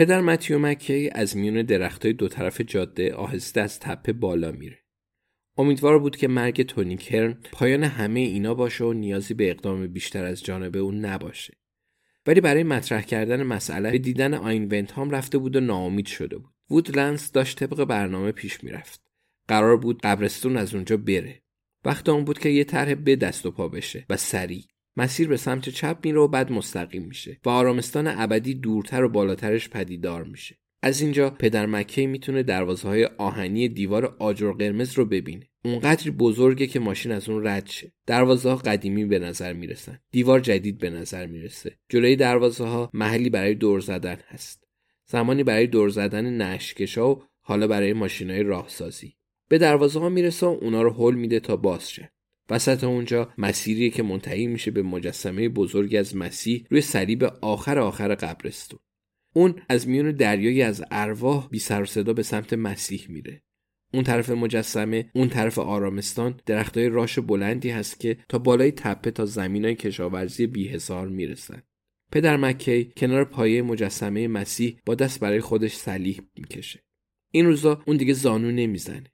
پدر متیو مکی از میون درختای دو طرف جاده آهسته از تپه بالا میره. امیدوار بود که مرگ تونی کرن پایان همه اینا باشه و نیازی به اقدام بیشتر از جانب اون نباشه. ولی برای مطرح کردن مسئله به دیدن آین ونت رفته بود و ناامید شده بود. وودلندز داشت طبق برنامه پیش می‌رفت. قرار بود قبرستون از اونجا بره. وقت اون بود که یه طرح به دست و پا بشه و سریع مسیر به سمت چپ میره و بعد مستقیم میشه و آرامستان ابدی دورتر و بالاترش پدیدار میشه. از اینجا پدر مکی می‌تونه دروازه های آهنی دیوار آجر قرمز رو ببینه. اونقدر بزرگه که ماشین از اون رد شه. دروازه ها قدیمی به نظر می‌رسن. دیوار جدید به نظر می‌رسه. جلوی دروازه ها محلی برای دور زدن هست. زمانی برای دور زدن نشکشا و حالا برای ماشینای راهسازی. به دروازه ها می‌رسه و اونا رو هل میده تا باز شه. وسط اونجا مسیریه که منتهی میشه به مجسمه بزرگی از مسیح روی صلیب آخر آخر قبرستون. اون از میون دریایی از ارواح بی سر صدا به سمت مسیح میره. اون طرف مجسمه اون طرف آرامستان درختای راش بلندی هست که تا بالای تپه تا زمینای کشاورزی بیحصار می‌رسن. پدر مکی کنار پایه مجسمه مسیح با دست برای خودش سلیح می‌کشه. این روزا اون دیگه زانو نمی‌زنه.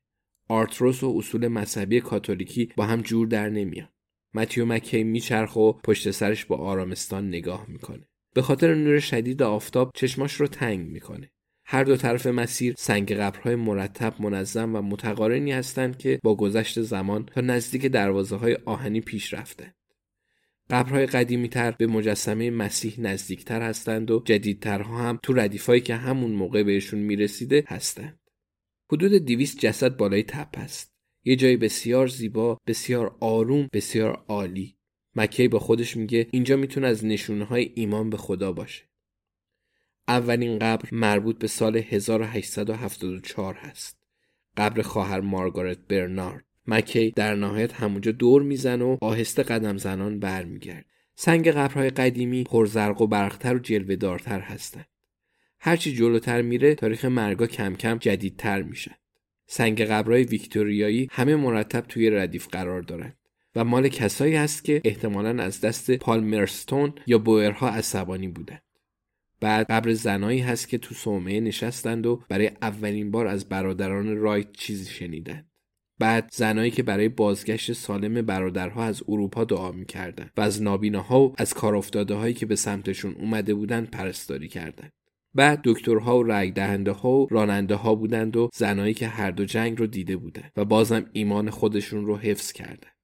آرتروس و اصول مذهبی کاتولیکی با هم جور در نمیان متیو مکی میچرخ و پشت سرش با آرامستان نگاه می‌کنه به خاطر نور شدید آفتاب چشماش رو تنگ می‌کنه هر دو طرف مسیر سنگ قبرهای مرتب منظم و متقارنی هستند که با گذشت زمان تا نزدیک دروازه های آهنی پیش رفتند. قبرهای قدیمی تر به مجسمه مسیح نزدیکتر هستند و جدیدترها هم تو ردیفایی که همون موقع بهشون می‌رسیده هستند. حدود دیویست جسد بالای تپ است. یه جای بسیار زیبا، بسیار آروم، بسیار عالی. مکی با خودش میگه اینجا می‌تونه از نشونه های ایمان به خدا باشه. اولین قبر مربوط به سال 1874 هست. قبر خواهر مارگارت برنارد. مکی در نهایت همونجا دور میزن و آهسته قدم زنان برمیگرد. سنگ قبرهای قدیمی پرزرق و برختر و جلوه دارتر هستند. هرچی جلوتر میره تاریخ مرگا کم کم جدیدتر میشه. سنگ قبرهای ویکتوریایی همه مرتب توی ردیف قرار دارند و مال کسایی هست که احتمالا از دست پالمرستون یا بوئرها عصبانی بودند. بعد قبر زنایی هست که تو صومعه نشستند و برای اولین بار از برادران رایت چیزی شنیدند. بعد زنایی که برای بازگشت سالم برادرها از اروپا دعا می‌کردند و از نابیناها و از کار افتاده هایی که به سمتشون اومده بودند پرستاری کردند. بعد دکترها و رای دهنده ها و راننده ها بودند و زنایی که هر دو جنگ رو دیده بودند و بازم ایمان خودشون رو حفظ کردند.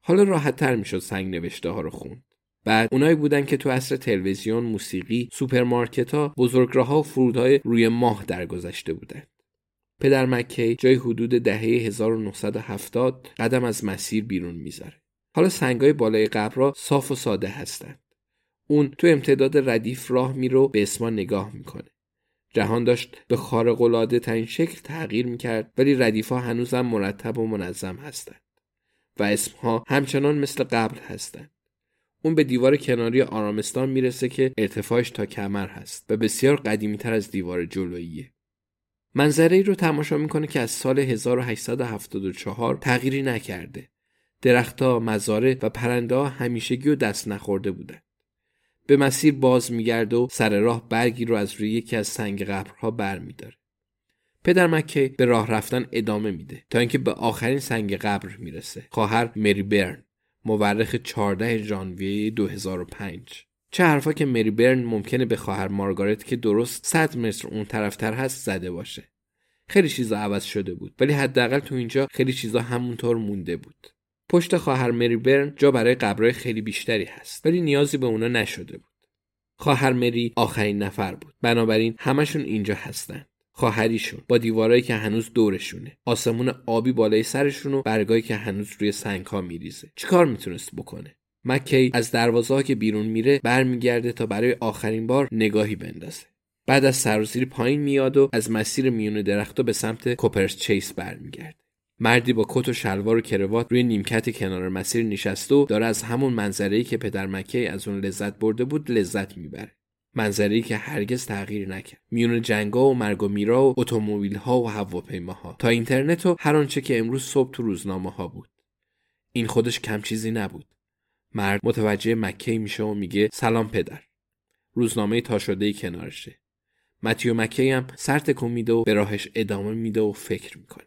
حالا راحت تر می‌شد سنگ نوشته ها رو خوند. بعد اونایی بودن که تو عصر تلویزیون، موسیقی، سوپرمارکت ها، بزرگراه و فرودهای روی ماه درگذشته بودند. پدر مکی جایی حدود دهه 1970 قدم از مسیر بیرون می‌ذاره. حالا سنگای بالای قبرها صاف و ساده هستند. اون تو امتداد ردیف راه میرو به اسما نگاه می‌کنه. جهان داشت به خارق العاده ترین شکل تغییر می‌کرد ولی ردیف ها هنوزم مرتب و منظم هستند و اسمها همچنان مثل قبل هستند. اون به دیوار کناری آرامستان می‌رسه که ارتفاعش تا کمر هست و بسیار قدیمی تر از دیوار جلوییه. منظره ای رو تماشا می‌کنه که از سال 1874 تغییری نکرده. درختها، مزاره و پرنده ها همیشگی و دست نخورده بودن. به مسیر باز میگرده و سر راه برگی رو از روی یکی از سنگ قبرها بر میداره. پدر مکی به راه رفتن ادامه میده تا اینکه به آخرین سنگ قبر می‌رسه. خواهر مری برن مورخ 14 ژانویه 2005 چه حرفا که مری برن ممکنه به خواهر مارگارت که درست 100 متر اون طرفتر هست زده باشه. خیلی چیزا عوض شده بود ولی حداقل تو اینجا خیلی چیزا همونطور مونده بود. پشت خواهر مری برن جا برای قبرهای خیلی بیشتری هست ولی نیازی به اونا نشده بود. خواهر مری آخرین نفر بود. بنابراین همشون اینجا هستن. خواهریشون با دیوارایی که هنوز دورشونه آسمون آبی بالای سرشون و برگایی که هنوز روی سنگ ها میریزه چیکار می‌تونست بکنه مکی از دروازه که بیرون میره برمیگرده تا برای آخرین بار نگاهی بندازه بعد از سرازیری پایین میاد و از مسیر میون درختها به سمت کوپرس چیس برمیگرده مردی با کت و شلوار و کروات روی نیمکت کنار مسیر نشسته و داره از همون منظره‌ای که پدر مکی از اون لذت برده بود لذت می‌بره. منظری که هرگز تغییر نکرد. میون جنگا و مرگ و میرا و اتومبیل ها و هواپیماها. تا اینترنت و هر آنچه که امروز صبح تو روزنامه ها بود. این خودش کم چیزی نبود. مرد متوجه مکه میشه و میگه سلام پدر. روزنامه تا شده کنارشه. متیو مکی هم سر تکون میده و به راهش ادامه میده و فکر می‌کنه.